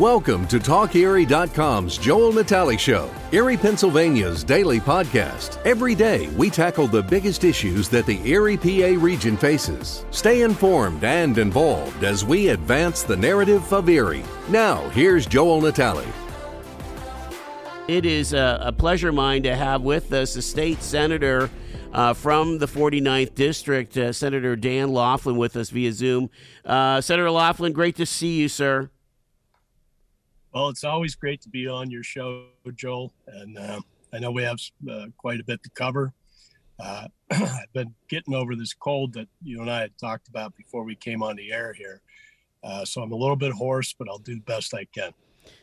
Welcome to TalkErie.com's Joel Natale Show, Erie, Pennsylvania's daily podcast. Every day, we tackle the biggest issues that the Erie PA region faces. Stay informed and involved as we advance the narrative of Erie. Now, here's Joel Natale. It is a, a pleasure of mine to have with us a state senator uh, from the 49th District, uh, Senator Dan Laughlin, with us via Zoom. Uh, Senator Laughlin, great to see you, sir. Well, it's always great to be on your show, Joel. And uh, I know we have uh, quite a bit to cover. Uh, I've been getting over this cold that you and I had talked about before we came on the air here. Uh, so I'm a little bit hoarse, but I'll do the best I can.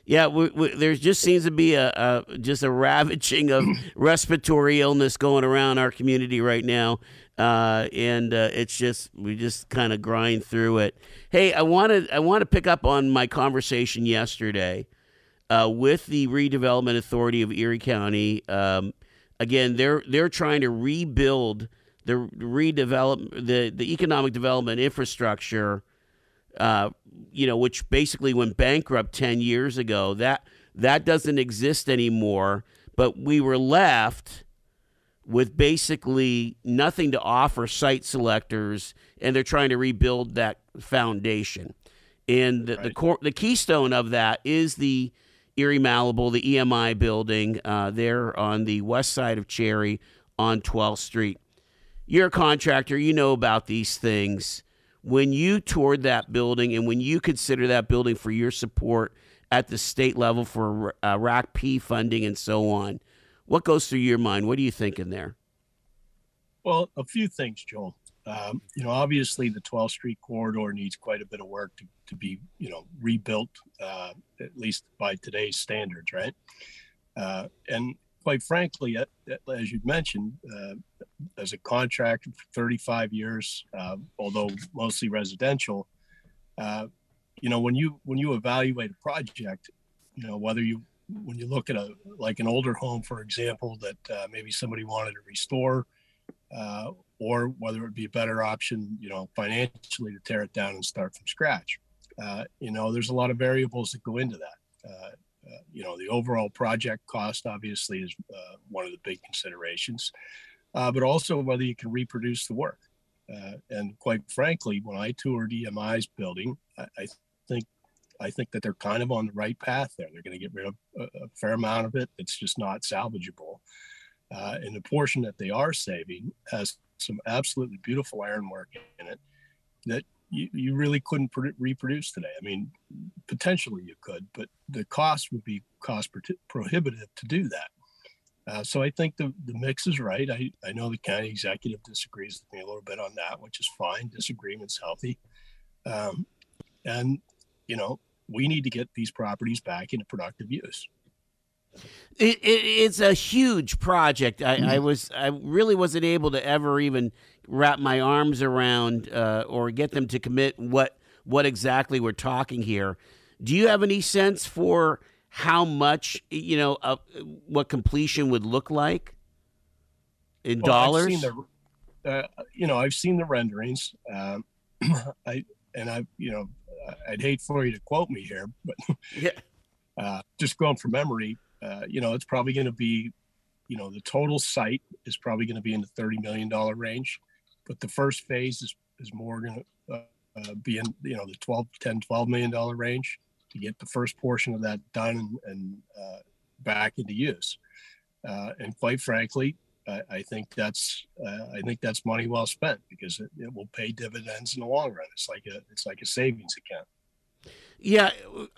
Yeah, we, we, there just seems to be a, a just a ravaging of respiratory illness going around our community right now, uh, and uh, it's just we just kind of grind through it. Hey, I wanted I want to pick up on my conversation yesterday uh, with the redevelopment authority of Erie County. Um, again, they're they're trying to rebuild the redevelop the the economic development infrastructure uh, you know, which basically went bankrupt 10 years ago. That that doesn't exist anymore, but we were left with basically nothing to offer site selectors and they're trying to rebuild that foundation. And the right. the, core, the keystone of that is the Erie Malleable, the EMI building uh, there on the west side of Cherry on 12th Street. You're a contractor, you know about these things when you toured that building and when you consider that building for your support at the state level for uh, RACP funding and so on, what goes through your mind? What are you thinking there? Well, a few things, Joel. Um, you know, obviously the 12th Street corridor needs quite a bit of work to, to be, you know, rebuilt, uh, at least by today's standards, right? Uh, and quite frankly, as you mentioned, uh, as a contractor for 35 years, uh, although mostly residential, uh, you know, when you when you evaluate a project, you know, whether you when you look at a like an older home, for example, that uh, maybe somebody wanted to restore, uh, or whether it would be a better option, you know, financially to tear it down and start from scratch. Uh, you know, there's a lot of variables that go into that uh, you know, the overall project cost obviously is uh, one of the big considerations, uh, but also whether you can reproduce the work. Uh, and quite frankly, when I toured EMI's building, I, I, think I think that they're kind of on the right path there. They're going to get rid of a, a, fair amount of it that's just not salvageable. Uh, and the portion that they are saving has some absolutely beautiful ironwork in it that you, you really couldn't reproduce today. I mean, potentially you could, but the cost would be cost prohibitive to do that. Uh, so I think the, the mix is right. I, I know the county executive disagrees with me a little bit on that, which is fine. Disagreement's healthy. Um, and, you know, we need to get these properties back into productive use. It, it, it's a huge project. I, mm-hmm. I, was I really wasn't able to ever even wrap my arms around uh, or get them to commit what what exactly we're talking here. Do you have any sense for how much you know uh, what completion would look like in well, dollars? The, uh, you know, I've seen the renderings. Um, I and I, you know, I'd hate for you to quote me here, but yeah. Uh, just going from memory, uh, you know, it's probably going to be, you know, the total site is probably going to be in the thirty million dollar range but the first phase is, is more going to uh, uh, be in you know the 12 10 12 million dollar range to get the first portion of that done and, and uh, back into use uh, and quite frankly I, I think that's uh, I think that's money well spent because it, it, will pay dividends in the long run. It's like a it's like a savings account. Yeah,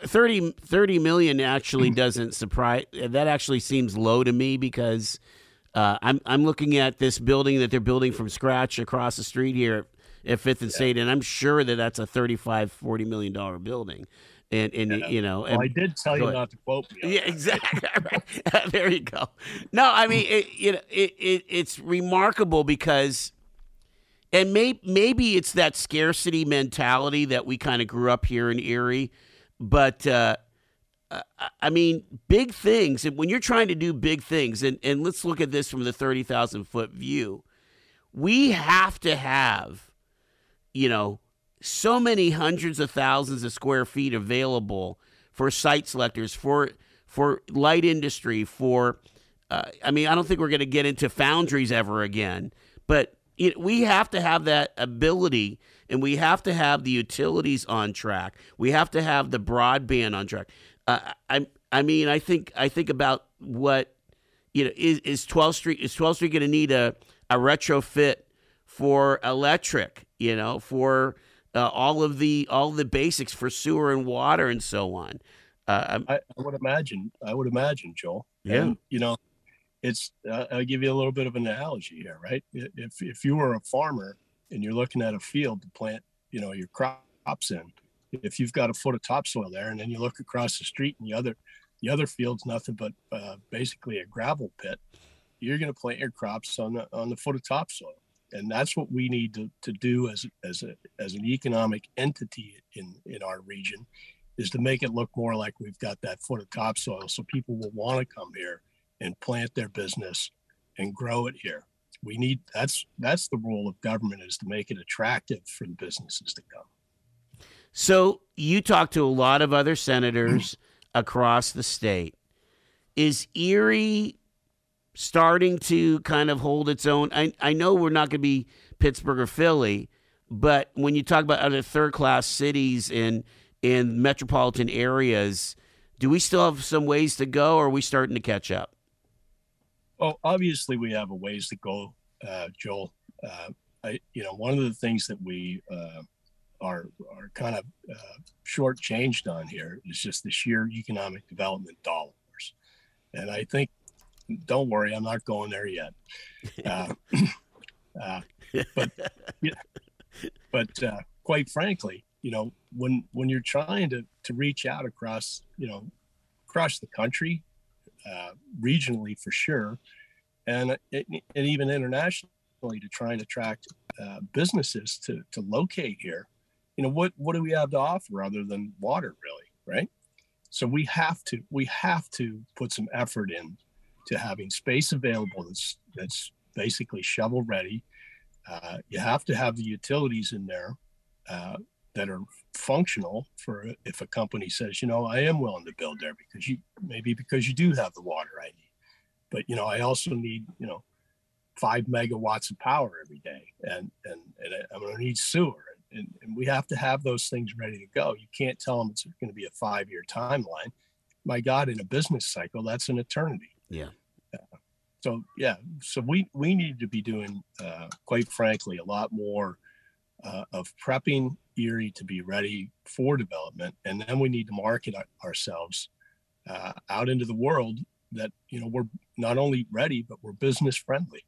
30, 30 million actually doesn't surprise. That actually seems low to me because uh, I'm I'm looking at this building that they're building from scratch across the street here at Fifth and State, and I'm sure that that's a 35, 40 million dollar building. And and yeah. you know, well, and, I did tell you not to quote me. Yeah, exactly. there you go. No, I mean, it, you know, it, it it's remarkable because, and may, maybe it's that scarcity mentality that we kind of grew up here in Erie, but. Uh, I mean, big things. And when you're trying to do big things, and, and let's look at this from the 30,000 foot view, we have to have, you know, so many hundreds of thousands of square feet available for site selectors, for for light industry, for uh, I mean, I don't think we're going to get into foundries ever again, but it, we have to have that ability and we have to have the utilities on track. We have to have the broadband on track. Uh, I, I mean, I think I think about what you know is is 12th Street is 12th Street going to need a a retrofit for electric, you know, for uh, all of the all the basics for sewer and water and so on. Uh, I, I, would imagine. I would imagine, Joel. Yeah. And, you know, it's. Uh, I'll give you a little bit of an analogy here, right? If if you were a farmer and you're looking at a field to plant, you know, your crops in, if you've got a foot of topsoil there, and then you look across the street and the other the other field's nothing but uh, basically a gravel pit, you're going to plant your crops on the on the foot of topsoil and that's what we need to, to do as as a as an economic entity in in our region is to make it look more like we've got that foot of topsoil so people will want to come here and plant their business and grow it here. We need that's that's the role of government is to make it attractive for the businesses to come. So you talk to a lot of other senators across the state. Is erie starting to kind of hold its own. I, I know we're not going to be Pittsburgh or Philly, but when you talk about other third class cities in in metropolitan areas, do we still have some ways to go, or are we starting to catch up? Well, obviously we have a ways to go, uh, Joel. Uh, I, you know, one of the things that we uh, are are kind of uh, shortchanged on here is just the sheer economic development dollars, and I think don't worry, I'm not going there yet. Uh, uh, but yeah, but uh, quite frankly, you know, when when you're trying to to reach out across, you know, across the country, uh, regionally for sure, and and even internationally to try and attract uh, businesses to to locate here, you know, what what do we have to offer other than water, really, right? So we have to we have to put some effort in to having space available that's that's basically shovel ready. Uh, you have to have the utilities in there uh, that are functional for if a company says, you know, I am willing to build there because you maybe because you do have the water I need, but you know, I also need you know five megawatts of power every day, and and and I'm going to need sewer, and, and we have to have those things ready to go. You can't tell them it's going to be a five year timeline. My God, in a business cycle, that's an eternity. Yeah. So yeah, so we we need to be doing, uh, quite frankly, a lot more uh, of prepping Erie to be ready for development, and then we need to market ourselves uh, out into the world that you know we're not only ready but we're business friendly.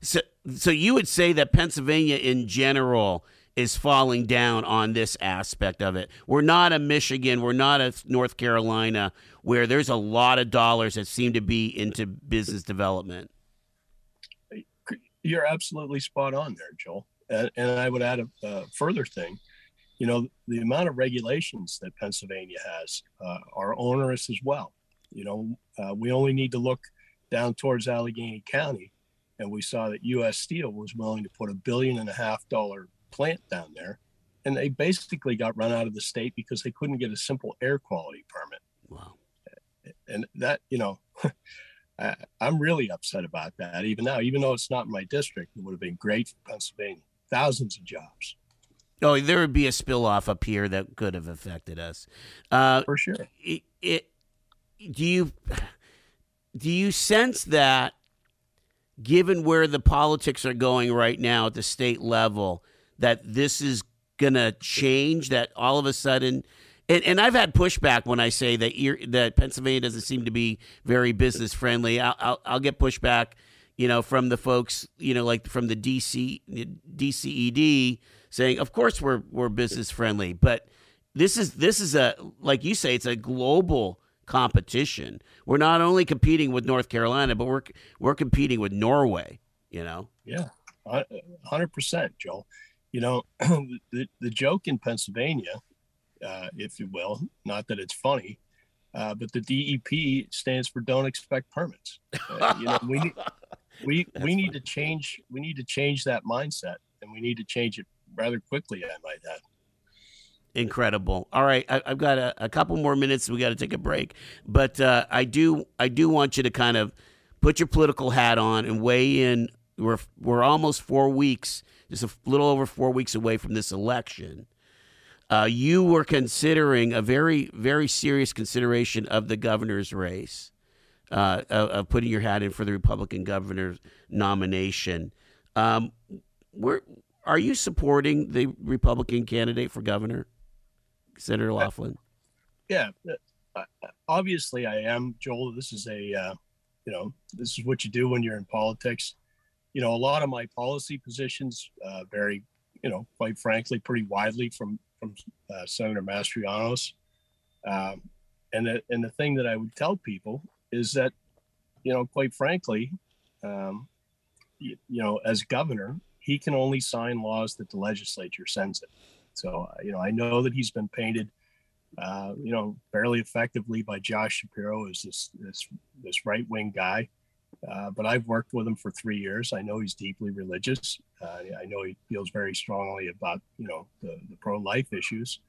So, so you would say that Pennsylvania in general is falling down on this aspect of it. We're not a Michigan, we're not a North Carolina where there's a lot of dollars that seem to be into business development. You're absolutely spot on there, Joel. And, and I would add a, a, further thing. You know, the amount of regulations that Pennsylvania has uh, are onerous as well. You know, uh, we only need to look down towards Allegheny County, and we saw that U.S. Steel was willing to put a billion and a half dollar plant down there, and they basically got run out of the state because they couldn't get a simple air quality permit. Wow. And that, you know, I, am really upset about that. Even now, even though it's not my district, it would have been great for Pennsylvania. Thousands of jobs. Oh, there would be a spill off up here that could have affected us. Uh, for sure. It, it, do you do you sense that, given where the politics are going right now at the state level, that this is going to change, that all of a sudden, and, and I've had pushback when I say that that Pennsylvania doesn't seem to be very business friendly. I'll, I'll, I'll get pushback, you know, from the folks, you know, like from the DC DCED saying, of course we're we're business friendly, but this is this is a like you say, it's a global competition. We're not only competing with North Carolina, but we're we're competing with Norway. You know. Yeah, hundred percent, Joel you know, the, the joke in Pennsylvania, uh, if you will, not that it's funny, uh, but the DEP stands for don't expect permits. Uh, you know, we need, we, we need to change, we need to change that mindset and we need to change it rather quickly. I might add. incredible. All right, I, have got a, a, couple more minutes. We got to take a break, but uh, I do I do want you to kind of put your political hat on and weigh in. We're we're almost four weeks, just a little over four weeks away from this election. Uh, you were considering a very very serious consideration of the governor's race, uh, of, of, putting your hat in for the Republican governor's nomination. Um, where are you supporting the Republican candidate for governor, Senator Laughlin? Yeah, uh, obviously I am, Joel. This is a, uh, you know, this is what you do when you're in politics. You know, a lot of my policy positions uh, vary, you know, quite frankly, pretty widely from from uh, Senator Mastriano's. Um, and the, and the thing that I would tell people is that, you know, quite frankly, um, you, you know, as governor, he can only sign laws that the legislature sends it. So, uh, you know, I know that he's been painted, uh, you know, fairly effectively by Josh Shapiro as this this this right wing guy. Uh, but I've worked with him for three years. I know he's deeply religious. Uh, I know he feels very strongly about you know the, the pro life issues.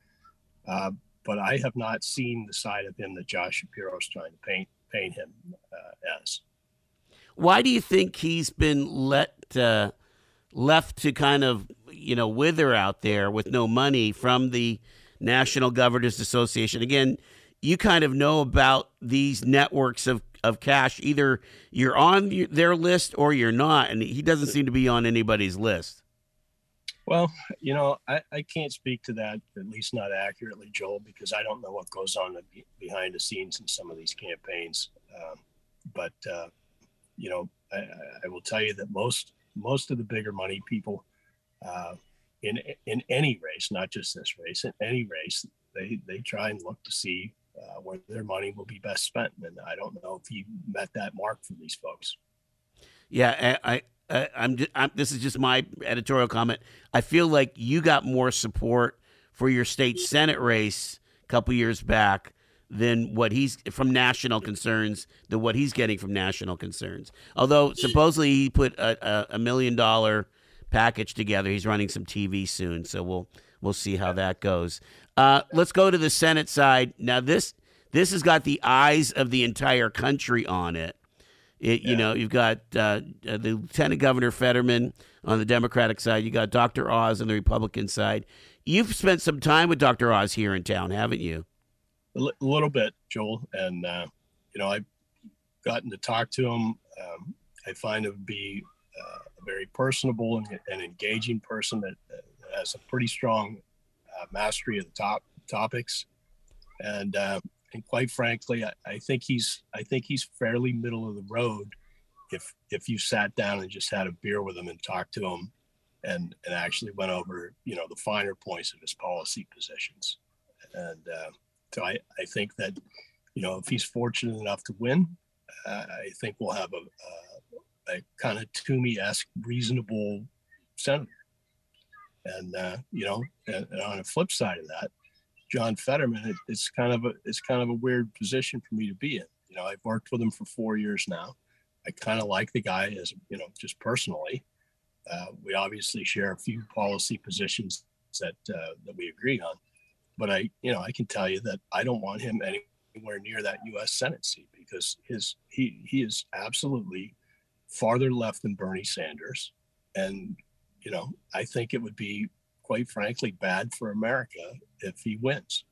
Uh, but I have not seen the side of him that Josh Shapiro is trying to paint paint him uh, as. Why do you think he's been let left to kind of you know wither out there with no money from the National Governors Association. Again, you kind of know about these networks of of cash. Either you're on their list or you're not, and he doesn't seem to be on anybody's list. Well, you know, I, I can't speak to that, at least not accurately, Joel, because I don't know what goes on behind the scenes in some of these campaigns. Um, but, uh, you know, I, I, will tell you that most most of the bigger money people uh, in in any race, not just this race, in any race, they they try and look to see uh, where their money will be best spent. And I don't know if he met that mark for these folks. Yeah, I, I I'm, I'm, this is just my editorial comment. I feel like you got more support for your state senate race a couple years back than what he's from national concerns than what he's getting from national concerns. Although supposedly he put a, a, a, million dollar package together. He's running some TV soon, so we'll we'll see how that goes. Uh, let's go to the Senate side now. This this has got the eyes of the entire country on it. It, yeah. You know, you've got uh, uh, the Lieutenant Governor Fetterman on the Democratic side. You got Dr. Oz on the Republican side. You've spent some time with Dr. Oz here in town, haven't you? a, l- little bit, Joel, and uh, you know I've gotten to talk to him. Um, I find him to be uh, a very personable and, and engaging person that, that, has a pretty strong uh, mastery of the top topics, and uh, and quite frankly, I, I think he's I think he's fairly middle of the road. If if you sat down and just had a beer with him and talked to him, and and actually went over you know the finer points of his policy positions, and uh, so I, I think that, you know, if he's fortunate enough to win, uh, I think we'll have a, a, a kind of Toomey-esque reasonable senator. And, uh, you know, and, and, on the flip side of that, John Fetterman, it, it's kind of a, it's kind of a weird position for me to be in. You know, I've worked with him for four years now. I kind of like the guy as, you know, just personally. Uh, we obviously share a few policy positions that uh, that we agree on but I, you know, I can tell you that I don't want him anywhere near that U.S. Senate seat because his he he is absolutely farther left than Bernie Sanders, and you know, I think it would be quite frankly bad for America if he wins.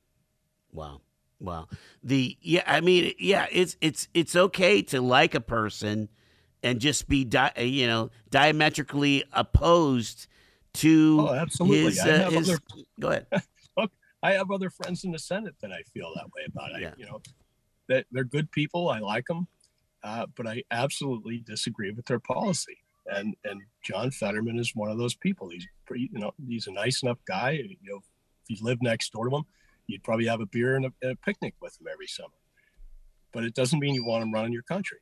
Wow. Wow. The yeah, I mean, yeah, it's it's it's okay to like a person and just be di- you know diametrically opposed to oh, absolutely. his, uh, his other, go ahead. Look, I have other friends in the Senate that I feel that way about. Yeah. I, you know, that they're good people. I like them, uh, but I absolutely disagree with their policy. And and John Fetterman is one of those people. He's pretty, you know, he's a nice enough guy. You know, if you live next door to them, you'd probably have a beer and a, and a picnic with them every summer. But it doesn't mean you want them running your country.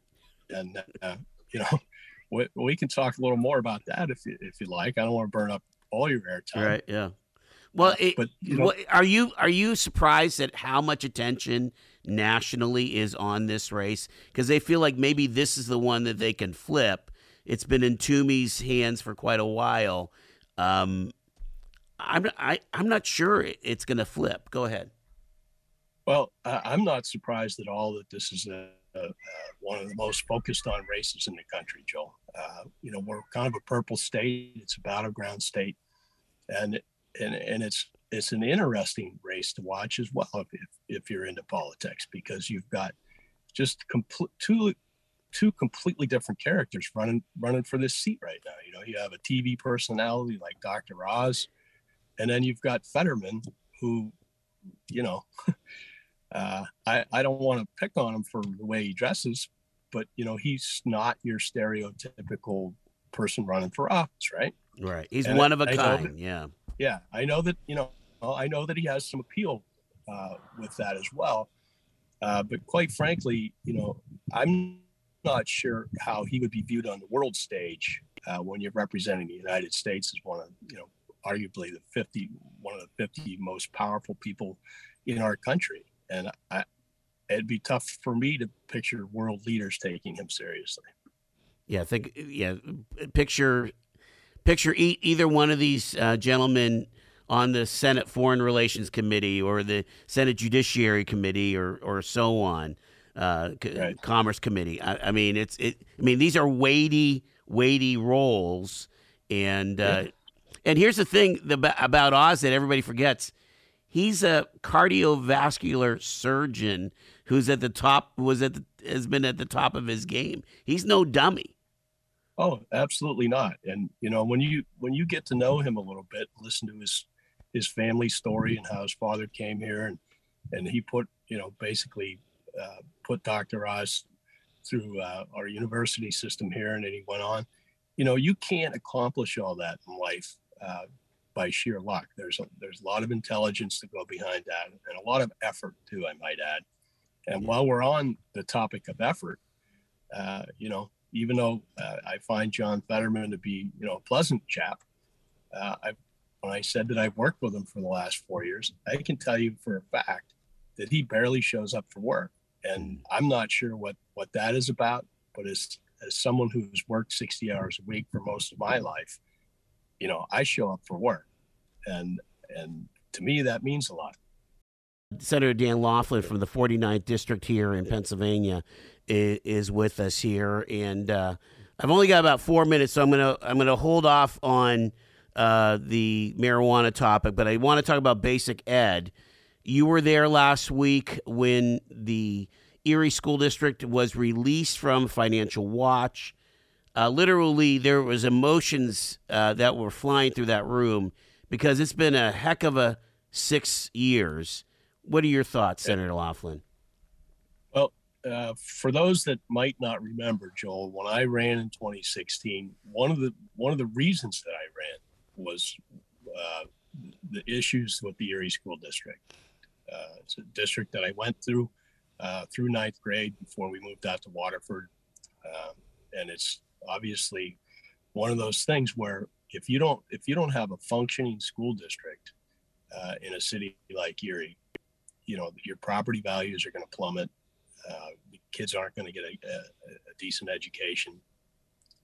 And uh, you know, we, we can talk a little more about that if you, if you like. I don't want to burn up all your airtime. Right. Yeah. Well, it, but you know, are you are you surprised at how much attention nationally is on this race? Because they feel like maybe this is the one that they can flip. It's been in Toomey's hands for quite a while. Um, I'm I, I'm not sure it's going to flip. Go ahead. Well, I'm not surprised at all that this is a, a, one of the most focused on races in the country, Joe. Uh, you know, we're kind of a purple state. It's a battleground state, and and and it's it's an interesting race to watch as well if, if, if you're into politics because you've got just complete two two completely different characters running running for this seat right now. You know, you have a TV personality like Dr. Oz, and then you've got Fetterman, who, you know, uh, I I don't want to pick on him for the way he dresses, but you know, he's not your stereotypical person running for office, right? Right. He's and one of a I kind. That, yeah. Yeah, I know that. You know, I know that he has some appeal uh, with that as well. Uh, but quite frankly, you know, I'm not sure how he would be viewed on the world stage uh, when you're representing the United States as one of, you know, arguably the 50, one of the 50 most powerful people in our country. And I, it'd be tough for me to picture world leaders taking him seriously. Yeah, I think yeah, picture picture e- either one of these uh, gentlemen on the Senate Foreign Relations Committee or the Senate Judiciary Committee or or so on, uh, right. Commerce Committee. I, I, mean, it's it. I mean, these are weighty, weighty roles, and uh, yeah. And here's the thing about Oz that everybody forgets: he's a cardiovascular surgeon who's at the top was at the, has been at the top of his game. He's no dummy. Oh, absolutely not. And you know, when you when you get to know him a little bit, listen to his his family story and how his father came here and and he put you know basically uh, put Dr. Oz through uh, our university system here, and then he went on. You know, you can't accomplish all that in life uh, by sheer luck. There's a, there's a lot of intelligence to go behind that, and a lot of effort too, I might add. And while we're on the topic of effort, uh, you know, even though uh, I find John Fetterman to be, you know, a pleasant chap, uh, I've when I said that I've worked with him for the last four years, I can tell you for a fact that he barely shows up for work. And I'm not sure what, what that is about, but as, as someone who's worked 60 hours a week for most of my life, you know, I show up for work. And, and to me, that means a lot. Senator Dan Laughlin from the 49th District here in Pennsylvania is, with us here. And uh, I've only got about four minutes, so I'm to I'm gonna hold off on – uh, the marijuana topic, but I want to talk about basic ed. You were there last week when the Erie School District was released from Financial Watch. Uh, literally, there was emotions uh, that were flying through that room because it's been a heck of a six years. What are your thoughts, Senator Laughlin? Well, uh, for those that might not remember, Joel, when I ran in 2016, one of the one of the reasons that I ran was uh, the issues with the Erie School District. Uh, it's a district that I went through uh, through ninth grade before we moved out to Waterford, um, and it's obviously one of those things where if you don't if you don't have a functioning school district uh, in a city like Erie, you know your property values are going to plummet. Uh, kids aren't going to get a, a, a decent education,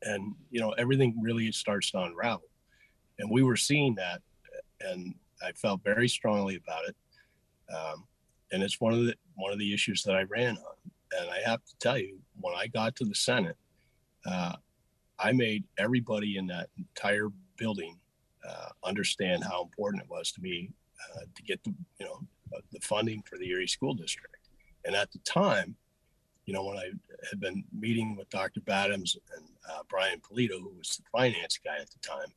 and you know everything really starts to unravel and we were seeing that, and I felt very strongly about it. Um, and it's one of the one of the issues that I ran on. And I have to tell you, when I got to the Senate, uh, I made everybody in that entire building uh, understand how important it was to me uh, to get the you know the funding for the Erie School District. And at the time, you know, when I had been meeting with Dr. Badams and uh, Brian Polito, who was the finance guy at the time,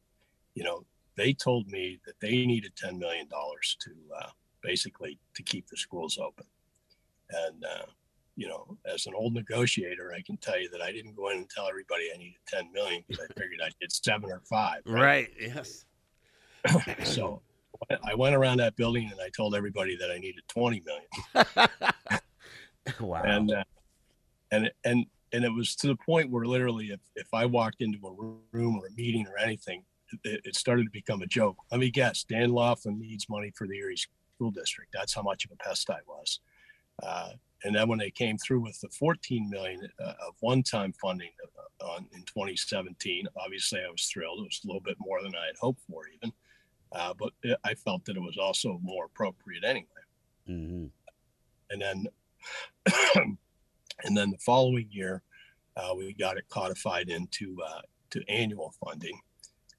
you know, they told me that they needed $10 million to uh, basically to keep the schools open. And, uh, you know, as an old negotiator, I can tell you that I didn't go in and tell everybody I needed 10 million because I figured I'd get seven or five. Right. right yes. so I went around that building and I told everybody that I needed 20 million. wow. And, uh, and, and, and it was to the point where literally if, if I walked into a room or a meeting or anything, it, it started to become a joke. Let me guess, Dan Laughlin needs money for the Erie School District. That's how much of a pest I was. Uh, and then when they came through with the 14 million uh, of one-time funding uh, on in 2017, obviously I was thrilled. It was a little bit more than I had hoped for, even. uh, but I felt that it was also more appropriate anyway. Mm-hmm. And then, and then the following year, uh, we got it codified into uh, to annual funding,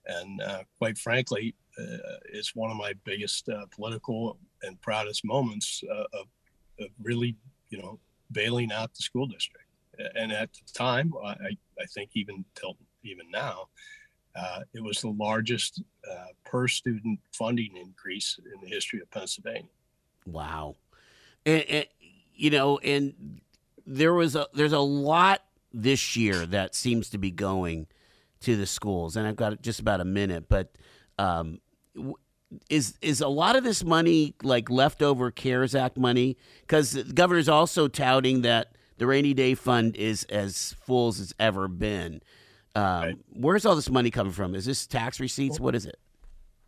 and uh, quite frankly, uh, it's one of my biggest uh, political and proudest moments of, of really, you know, bailing out the school district. And at the time, I, I think even till even now, uh, it was the largest uh, per student funding increase in the history of Pennsylvania. Wow, and, and, you know, and there was a there's a lot this year that seems to be going to the schools, and I've got just about a minute, but um, is is a lot of this money like leftover CARES Act money? Because the governor's also touting that the rainy day fund is as full as it's ever been. Um, right. Where's all this money coming from? Is this tax receipts? What is it?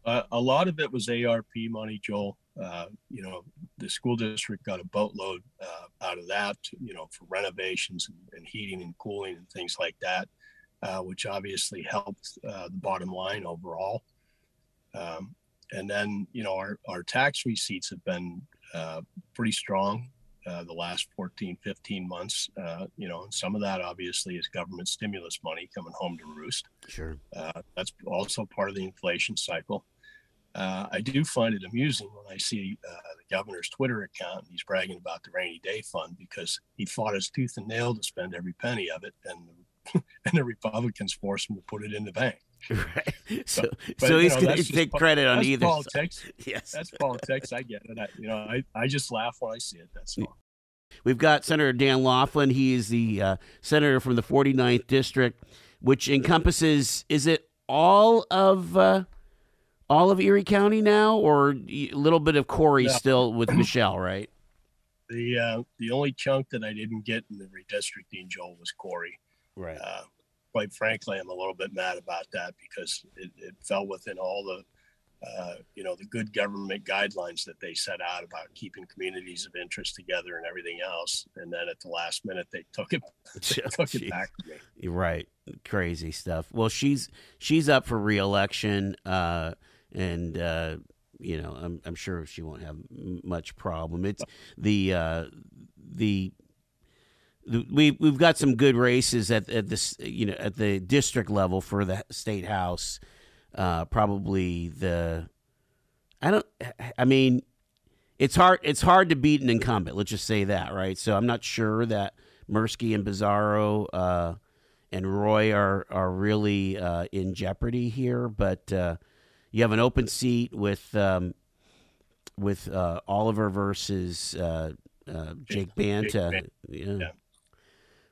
Uh, a lot of it was ARP money, Joel. Uh, you know, the school district got a boatload uh, out of that, you know, for renovations and, and, heating and cooling and things like that, uh, which obviously helped uh, the bottom line overall. Um, and then, you know, our, our tax receipts have been uh, pretty strong uh, the last 14, 15 months. Uh, you know, and some of that obviously is government stimulus money coming home to roost. Sure. Uh, that's also part of the inflation cycle. Uh, I do find it amusing when I see uh, the governor's Twitter account. And he's bragging about the rainy day fund because he fought his tooth and nail to spend every penny of it, and and the Republicans forced him to put it in the bank. Right. So, but, so he's going to take credit on either. Politics. Side. Yes. That's politics. I get it. I, you know, I, I just laugh when I see it. That's all. We've got Senator Dan Laughlin. He is the uh, senator from the 49th district, which encompasses is it all of uh, all of Erie County now, or a little bit of Corry yeah. still with Michelle, right? The uh, the only chunk that I didn't get in the redistricting, Joel, was Corry. Right. Quite frankly, I'm a little bit mad about that because it, it fell within all the, uh, you know, the good government guidelines that they set out about keeping communities of interest together and everything else. And then at the last minute, they took it, they took it back from me. Right, crazy stuff. Well, she's she's up for reelection, uh, and uh, you know, I'm I'm sure she won't have much problem. It's the uh, the we we've got some good races at at this you know at the district level for the state house. Uh, probably the I don't I mean it's hard it's hard to beat an incumbent. Let's just say that right. So I'm not sure that Merski and Bizzarro uh, and Roae are are really uh, in jeopardy here, but uh, you have an open seat with um, with uh, Oliver versus uh, Jake Banta. Yeah. yeah.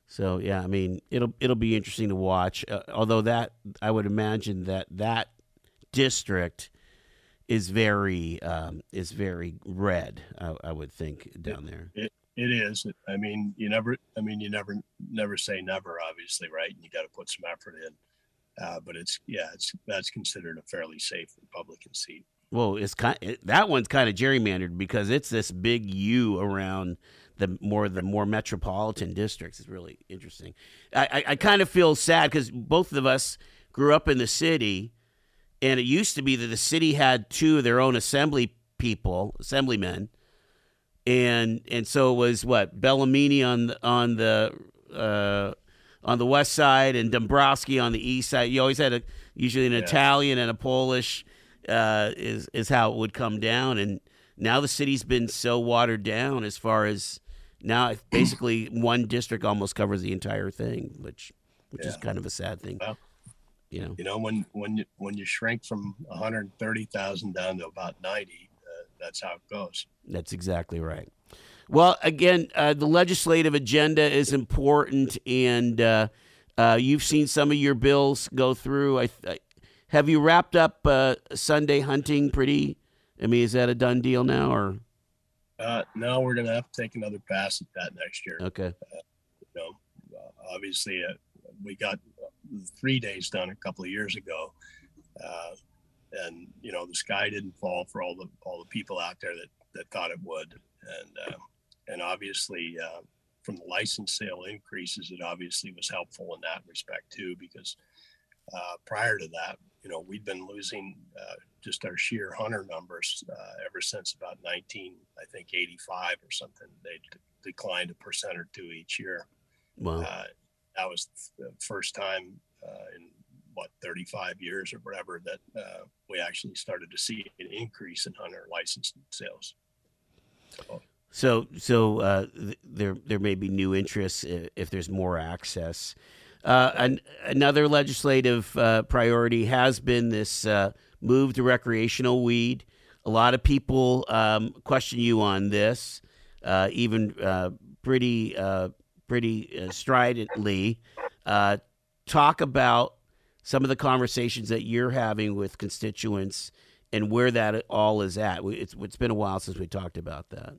So yeah, I mean it'll it'll be interesting to watch. Uh, although that I would imagine that that district is very um, is very red. I, I would think down there. It, it is. I mean, you never. I mean, you never never say never. Obviously, right? And you got to put some effort in. Uh, but it's yeah, it's that's considered a fairly safe Republican seat. Well, it's kind it, that one's kind of gerrymandered because it's this big U around the more the more metropolitan districts is really interesting. I, I, I kind of feel sad because both of us grew up in the city, and it used to be that the city had two of their own assembly people, assemblymen, and and so it was what Bellamini on the, on the uh, on the west side and Dombrowski on the east side. You always had a usually an yeah. Italian and a Polish uh, is is how it would come down, and now the city's been so watered down as far as now, basically, one district almost covers the entire thing, which which yeah. is kind of a sad thing. Well, you know, you know when when you when you shrink from 130,000 down to about 90, uh, that's how it goes. That's exactly right. Well, again, uh, the legislative agenda is important, and uh, uh you've seen some of your bills go through. I, I have you wrapped up uh, Sunday hunting pretty. I mean, is that a done deal now, or? Uh, no, we're going to have to take another pass at that next year. Okay. Uh, you know, uh, obviously, uh, we got three days done a couple of years ago, uh, and you know the sky didn't fall for all the all the people out there that that thought it would, and um, and obviously uh, from the license sale increases, it obviously was helpful in that respect too, because prior to that, you know, we'd been losing uh, just our sheer hunter numbers uh, ever since about 19, I think 85 or something. They d- declined a percent or two each year. Wow. Uh, that was the first time uh, in what 35 years or whatever that uh, we actually started to see an increase in hunter license sales. So, So, so uh, th- there there may be new interests if there's more access. Uh, an, another legislative uh, priority has been this uh, move to recreational weed. A lot of people um, question you on this, uh, even uh, pretty pretty stridently. Talk about some of the conversations that you're having with constituents and where that all is at. It's, it's been a while since we talked about that.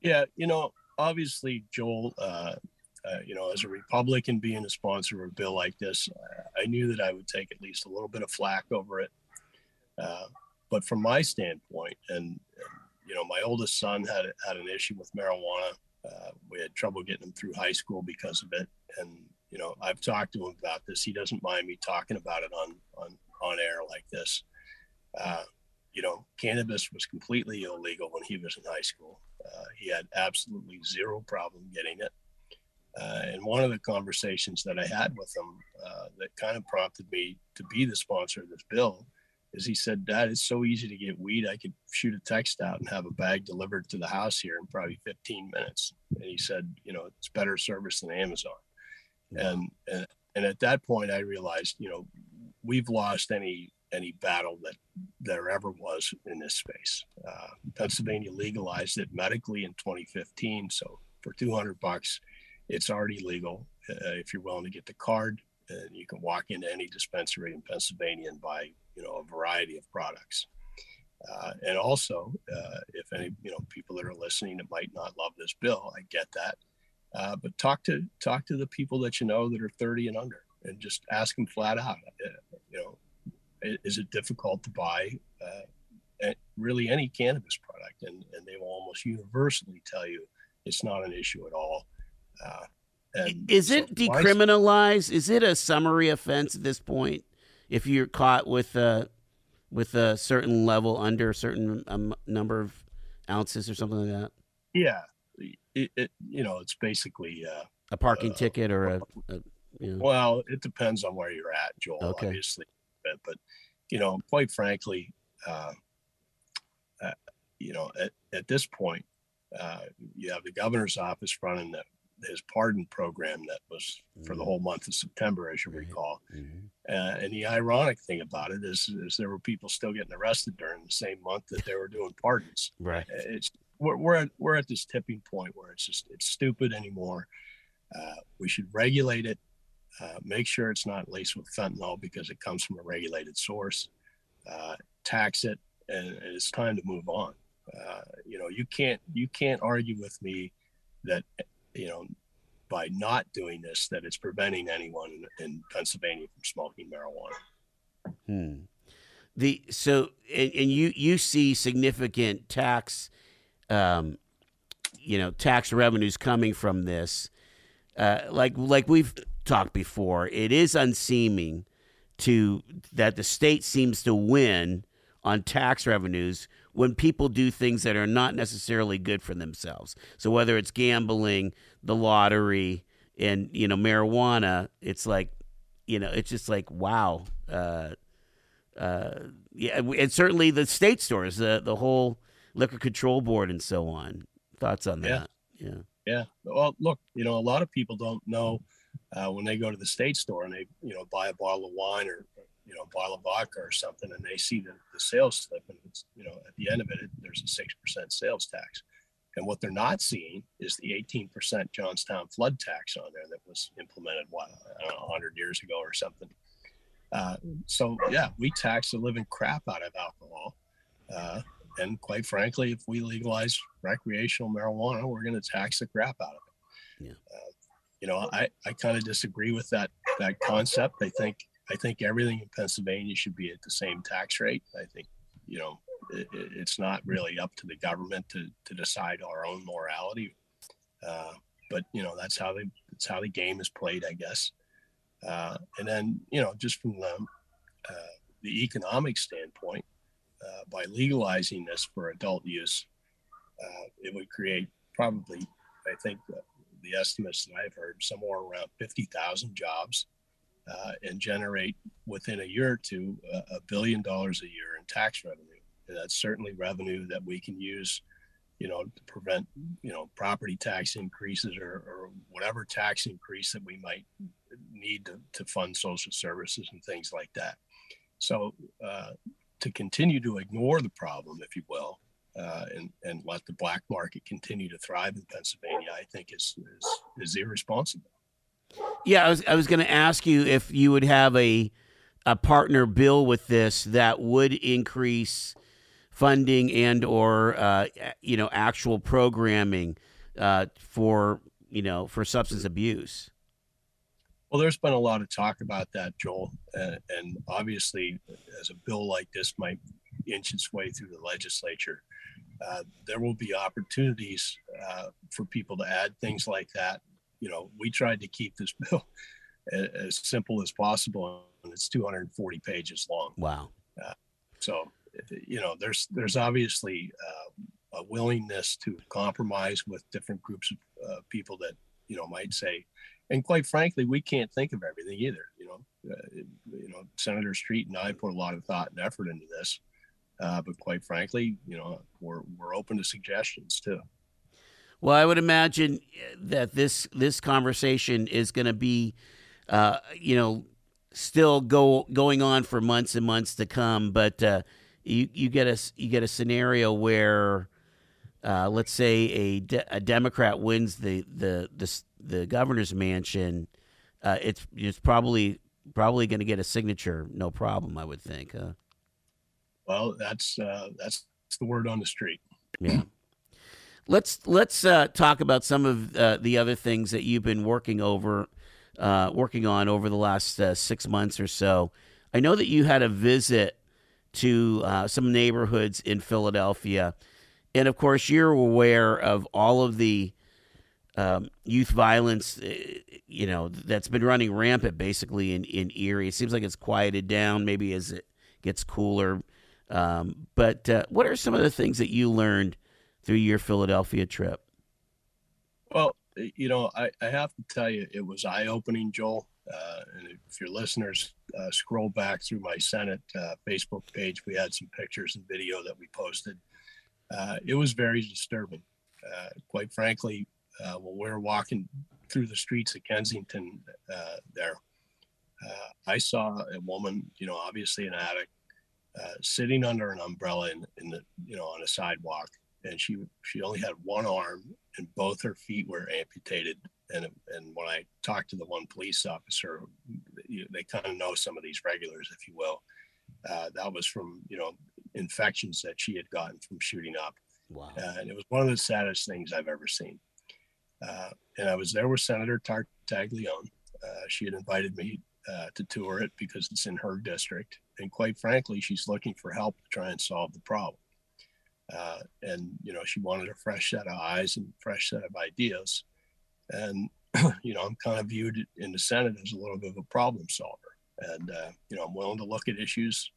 Yeah, you know, obviously, Joel, uh, you know, as a Republican being a sponsor of a bill like this, I knew that I would take at least a little bit of flack over it. Uh, but from my standpoint, and, and you know, my oldest son had had an issue with marijuana. Uh, we had trouble getting him through high school because of it, and you know, I've talked to him about this. He doesn't mind me talking about it on on on air like this. Uh, you know, cannabis was completely illegal when he was in high school. Uh, he had absolutely zero problem getting it. Uh, and one of the conversations that I had with him uh, that kind of prompted me to be the sponsor of this bill is he said, Dad, it's so easy to get weed. I could shoot a text out and have a bag delivered to the house here in probably 15 minutes. And he said, you know, it's better service than Amazon. And, and, and at that point, I realized, you know, we've lost any any battle that there ever was in this space. Uh, Pennsylvania legalized it medically in 2015. So for 200 bucks, it's already legal uh, if you're willing to get the card. And you can walk into any dispensary in Pennsylvania and buy, you know, a variety of products. Uh, and also, uh, if any, you know, people that are listening that might not love this bill, I get that. Uh, but talk to talk to the people that you know that are 30 and under, and just ask them flat out. uh, You know, is it difficult to buy uh, really any cannabis product and, and they will almost universally tell you it's not an issue at all uh, and Is it why- decriminalized? Is it a summary offense at this point? If you're caught with a with a certain level under a certain um, number of ounces or something like that, yeah it, it you know it's basically uh, a parking Uh, ticket or a, a you know, well it depends on where you're at joel Okay. obviously but, but you know quite frankly uh, uh, you know at, at this point uh, you have the governor's office running the, his pardon program that was for the Mhm. whole month of september as you Right. recall Mhm. Uh, and the ironic thing about it is, is there were people still getting arrested during the same month that they were doing pardons. right? It's we're we're at, we're at this tipping point where it's just it's stupid anymore. Uh, we should regulate it. Uh, make sure it's not laced with fentanyl because it comes from a regulated source. Uh, tax it, and, and it's time to move on. Uh, you know, you can't you can't argue with me that you know by not doing this that it's preventing anyone in, in Pennsylvania from smoking marijuana. Hmm. The so and, and you you see significant tax, um, you know, tax revenues coming from this. Uh, like like we've talked before, it is unseeming to that the state seems to win on tax revenues when people do things that are not necessarily good for themselves. So whether it's gambling, the lottery, and you know marijuana, it's like you know it's just like wow. Uh, uh, yeah, and certainly the state stores, the the whole liquor control board, and so on. Thoughts on Yeah. that? Yeah. Yeah. Well, look, you know, a lot of people don't know uh, when they go to the state store and they, you know, buy a bottle of wine or, you know, a bottle of vodka or something, and they see the, the sales slip, and it's, you know, at the end of it, it there's a six percent sales tax. And what they're not seeing is the 18% Johnstown flood tax on there that was implemented, what, I know, 100 years ago or something. Uh, so, yeah, we tax the living crap out of alcohol. Uh, and quite frankly, if we legalize recreational marijuana, we're going to tax the crap out of it. Yeah. Uh, you know, I, I kind of disagree with that that concept. I think I think everything in Pennsylvania should be at the same tax rate. I think, you know, it, it- it's not really up to the government to to decide our own morality. Uh, but you know, that's how they that's how the game is played, I guess. Uh, and then you know, just from the uh, the economic standpoint, uh, by legalizing this for adult use, uh, it would create probably, I think, the, the estimates that I've heard, somewhere around 50,000 jobs uh, and generate within a year or two a billion dollars a year in tax revenue. And that's certainly revenue that we can use, you know, to prevent, you know, property tax increases or, or whatever tax increase that we might need to, to fund social services and things like that. So uh, to continue to ignore the problem, if you will, uh, and and let the black market continue to thrive in Pennsylvania, I think is is, is irresponsible. Yeah, I was I was going to ask you if you would have a a partner bill with this that would increase funding and or uh, you know actual programming uh, for you know for substance abuse. Well, there's been a lot of talk about that, Joel, and, obviously, as a bill like this might inch its way through the legislature, uh, there will be opportunities uh, for people to add things like that. You know, we tried to keep this bill as simple as possible, and it's 240 pages long. Wow. Uh, so, you know, there's there's obviously uh, a willingness to compromise with different groups of uh, people that you know might say, and quite frankly, we can't think of everything either. You know, you know, Senator Street and I put a lot of thought and effort into this uh, but quite frankly, you know, we're we're open to suggestions too. Well, I would imagine that this this conversation is going to be, uh, you know, still go going on for months and months to come. But uh, you you get a you get a scenario where, uh, let's say a, de- a Democrat wins the the the, the governor's mansion, uh, it's it's probably probably going to get a signature, no problem. I would think. Huh? Well, that's uh, that's the word on the street. Yeah. Let's let's uh, talk about some of uh, the other things that you've been working over, uh, working on over the last uh, six months or so. I know that you had a visit to uh, some neighborhoods in Philadelphia, and of course, you're aware of all of the um, youth violence, uh, you know, that's been running rampant basically in in Erie. It seems like it's quieted down, maybe as it gets cooler. Um, but uh, what are some of the things that you learned through your Philadelphia trip? Well, you know, I, I have to tell you, it was eye opening, Joel. Uh, and if your listeners uh, scroll back through my Senate uh, Facebook page, we had some pictures and video that we posted. Uh, it was very disturbing. Uh, quite frankly, when we were walking through the streets of Kensington there, I saw a woman, you know, obviously an addict, uh, sitting under an umbrella in, in the you know on a sidewalk, and she she only had one arm and both her feet were amputated. And and when I talked to the one police officer, you, they kind of know some of these regulars, if you will. Uh, that was from you know infections that she had gotten from shooting up. Wow. Uh, and it was one of the saddest things I've ever seen. Uh, and I was there with Senator Tartaglione. Uh, she had invited me uh, to tour it because it's in her district. And quite frankly, she's looking for help to try and solve the problem. Uh, and, you know, she wanted a fresh set of eyes and fresh set of ideas. And, you know, I'm kind of viewed in the Senate as a little bit of a problem solver. And, uh, you know, I'm willing to look at issues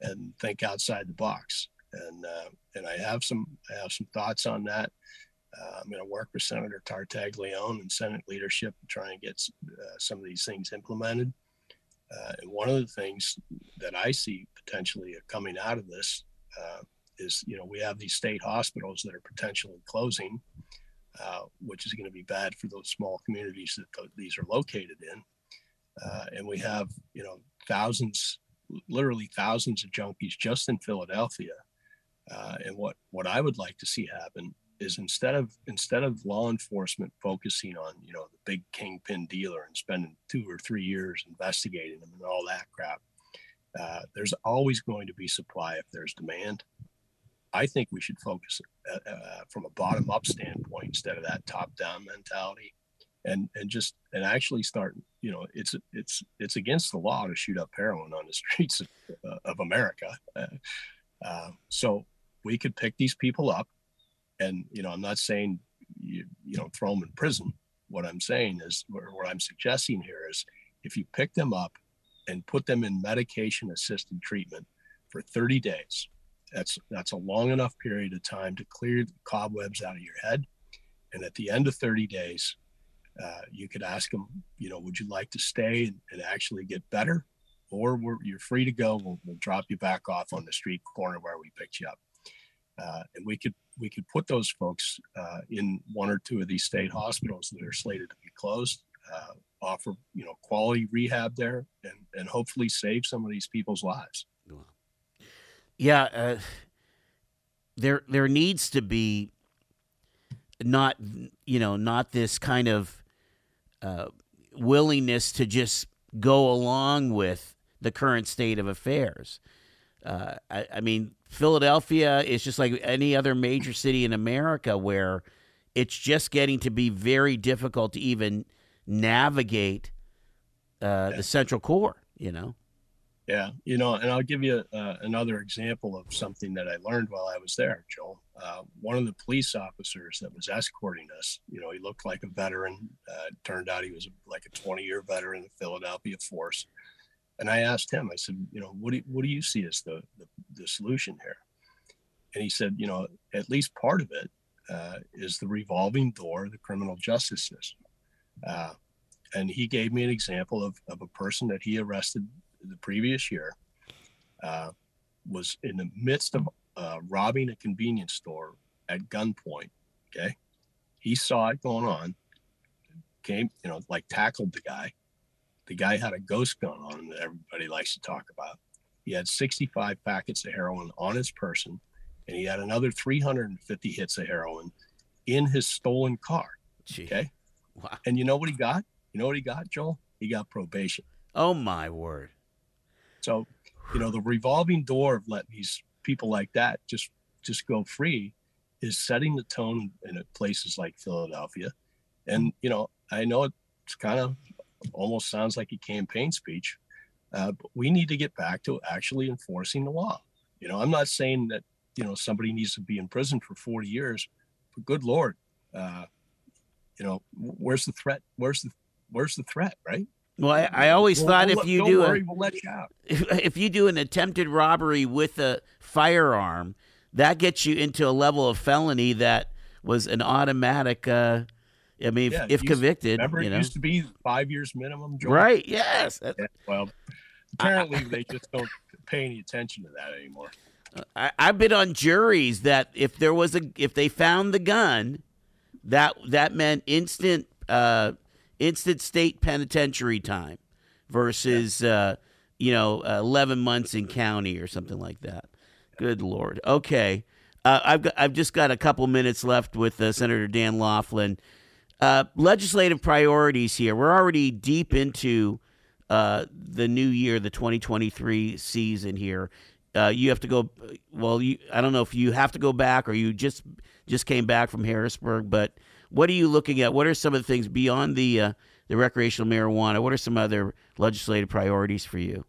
and think outside the box. And, uh, and I have some, I have some thoughts on that. Uh, I'm going to work with Senator Tartaglione and Senate leadership to try and get uh, some of these things implemented. Uh, and one of the things that I see potentially coming out of this is, you know, we have these state hospitals that are potentially closing, uh, which is going to be bad for those small communities that th- these are located in. Uh, and we have, you know, thousands, literally thousands of junkies just in Philadelphia. Uh, and what what I would like to see happen is instead of instead of law enforcement focusing on you know the big kingpin dealer and spending two or three years investigating them and all that crap uh, there's always going to be supply if there's demand i think we should focus uh, uh, from a bottom up standpoint instead of that top down mentality and and just and actually start you know it's it's it's against the law to shoot up heroin on the streets of, uh, of america uh, uh, so we could pick these people up and you know i'm not saying you you know throw them in prison what i'm saying is or what i'm suggesting here is if you pick them up and put them in medication assisted treatment for 30 days. That's that's a long enough period of time to clear the cobwebs out of your head. And at the end of 30 days, uh, you could ask them, you know, would you like to stay and, and actually get better? Or you're free to go. We'll, we'll, drop you back off on the street corner where we picked you up. Uh, and we could we could put those folks uh, in one or two of these state hospitals that are slated to be closed, uh, offer you know quality rehab there, and and hopefully save some of these people's lives. Yeah, uh, there there needs to be not you know not this kind of uh, willingness to just go along with the current state of affairs. Uh, I, I, mean, Philadelphia is just like any other major city in America where it's just getting to be very difficult to even navigate uh, yeah. the central core, you know? Yeah, you know, and I'll give you uh, another example of something that I learned while I was there, Joel. Uh, one of the police officers that was escorting us, you know, he looked like a veteran. Uh, turned out he was like a 20 year veteran of the Philadelphia force. And I asked him, I said, you know, what do you, what do you see as the, the, the solution here? And he said, you know, at least part of it uh, is the revolving door of the criminal justice system. Uh, and he gave me an example of, of a person that he arrested the previous year, uh, was in the midst of uh, robbing a convenience store at gunpoint. Okay. He saw it going on, came, you know, like tackled the guy, the guy had a ghost gun on him that everybody likes to talk about. He had 65 packets of heroin on his person, and he had another 350 hits of heroin in his stolen car. Gee. Okay. Wow. And you know what he got? You know what he got, Joel? He got probation. Oh my word. So, you know, the revolving door of letting these people like that just just go free is setting the tone in places like Philadelphia. And, you know, I know it's kind of almost sounds like a campaign speech. Uh, but we need to get back to actually enforcing the law. You know, I'm not saying that you know somebody needs to be in prison for 40 years, but good lord, uh, you know, where's the threat? Where's the where's the threat? Right? Well, I, I always we'll, thought we'll, if you do worry, a, we'll you. If, if you do an attempted robbery with a firearm, that gets you into a level of felony that was an automatic uh, I mean, yeah, if, if convicted, remember you it know. used to be five years minimum. Joint? Right? Yes. Yeah, well, apparently they just don't pay any attention to that anymore. I, I've been on juries that if there was a if they found the gun, that that meant instant uh, instant state penitentiary time versus yeah. uh, you know eleven months in county or something like that. Good lord. Okay. Uh, I've got, I've just got a couple minutes left with uh, Senator Dan Laughlin. Uh, legislative priorities here. We're already deep into uh, the new year, the 2023 season here. Uh, you have to go. Well, you, I don't know if you have to go back or you just just came back from Harrisburg. But what are you looking at? What are some of the things beyond the uh, the recreational marijuana? What are some other legislative priorities for you?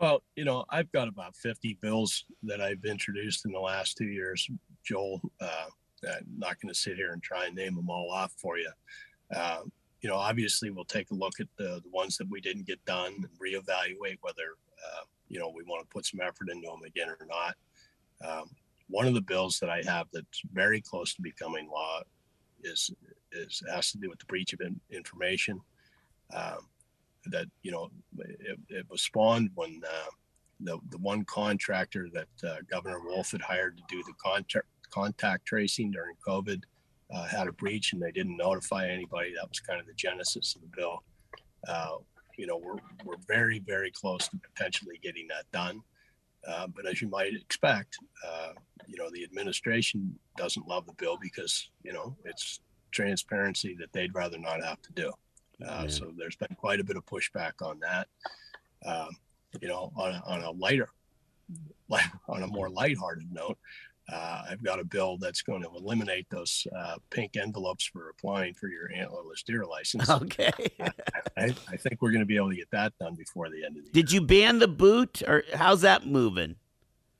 Well, you know, I've got about 50 bills that I've introduced in the last two years, Joel. Uh, I'm not going to sit here and try and name them all off for you. Uh, you know, obviously, we'll take a look at the, the ones that we didn't get done and reevaluate whether, uh, you know, we want to put some effort into them again or not. Um, one of the bills that I have that's very close to becoming law is is has to do with the breach of in, information. Um, that you know, it, it was spawned when uh, the the one contractor that uh, Governor Wolf had hired to do the contract contact tracing during COVID uh, had a breach and they didn't notify anybody. That was kind of the genesis of the bill. Uh, you know, we're, we're very, very close to potentially getting that done. Uh, but as you might expect, uh, you know, the administration doesn't love the bill because, you know, it's transparency that they'd rather not have to do. Uh, so there's been quite a bit of pushback on that. Um, you know, on on a lighter, on a more lighthearted note, uh, I've got a bill that's going to eliminate those uh, pink envelopes for applying for your antlerless deer license. Okay. I, I, think we're going to be able to get that done before the end of the Did year. Did you ban the boot, or how's that moving?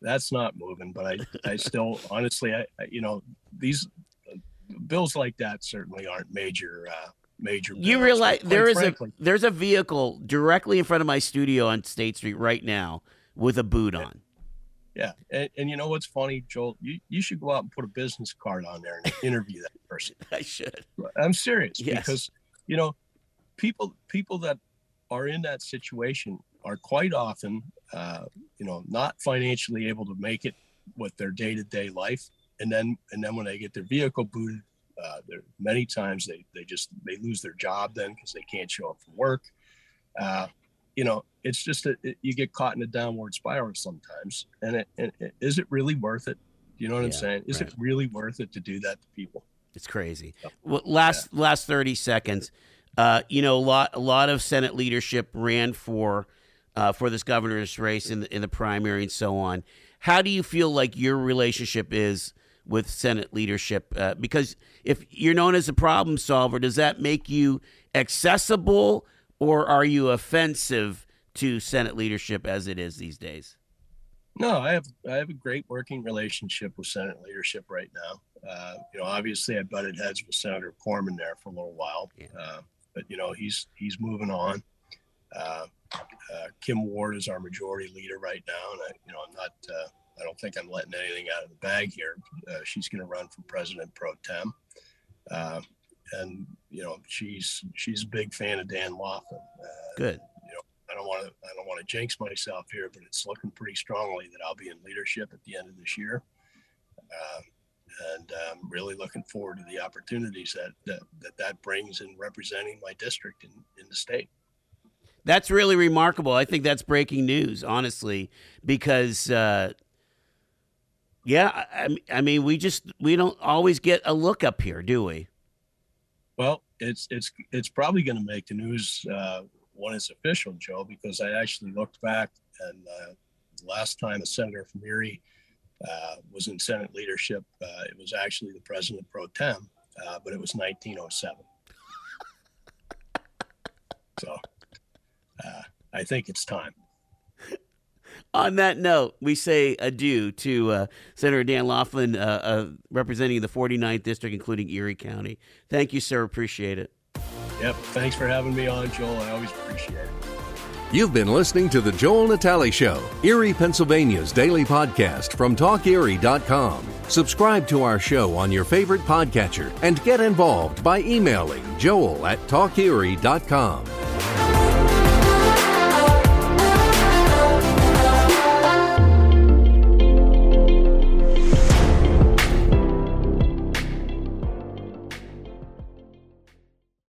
That's not moving, but I, I still, honestly, I, I, you know, these bills like that certainly aren't major, uh, major. You bills. realize Quite there is frankly, a there's a vehicle directly in front of my studio on State Street right now with a boot on. Yeah, and, and you know what's funny, Joel? You you should go out and put a business card on there and interview that person. I should. I'm serious Yes. because you know people people that are in that situation are quite often uh, you know not financially able to make it with their day to day life, and then and then when they get their vehicle booted, uh, there many times they they just they lose their job then because they can't show up for work. Uh, you know, it's just that it, you get caught in a downward spiral sometimes, and it, and it, is it really worth it? You know what I'm saying? Is right. it really worth it to do that to people? It's crazy. Well, last last thirty seconds. Uh, you know, a lot a lot of Senate leadership ran for uh, for this governor's race in the, in the primary and so on. How do you feel like your relationship is with Senate leadership? Uh, because if you're known as a problem solver, does that make you accessible, or are you offensive to Senate leadership as it is these days? No, I have I have a great working relationship with Senate leadership right now. Uh, you know, obviously I butted heads with Senator Corman there for a little while, Yeah. uh, but you know he's he's moving on. Uh, uh, Kim Ward is our majority leader right now, and I, you know I'm not. Uh, I don't think I'm letting anything out of the bag here. Uh, she's going to run for president pro tem, uh, and you know she's she's a big fan of Dan Laughlin. Uh, Good. You know, I don't want to I don't want to jinx myself here, but it's looking pretty strongly that I'll be in leadership at the end of this year, um, and I'm really looking forward to the opportunities that that that, that brings in representing my district in, in the state. That's really remarkable. I think that's breaking news, honestly, because uh, yeah, I, I- I mean, we just we don't always get a look up here, do we? Well, it's it's it's probably going to make the news uh, when it's official, Joe, because I actually looked back and uh, last time a senator from Erie uh, was in Senate leadership, uh, it was actually the president pro tem, uh, but it was 1907. so uh, I think it's time. On that note, we say adieu to uh, Senator Dan Laughlin, uh, uh, representing the 49th district, including Erie County. Thank you, sir. Appreciate it. Yep. Thanks for having me on, Joel. I always appreciate it. You've been listening to The Joel Natali Show, Erie, Pennsylvania's daily podcast from TalkErie.com. Subscribe to our show on your favorite podcatcher and get involved by emailing joel at TalkErie.com.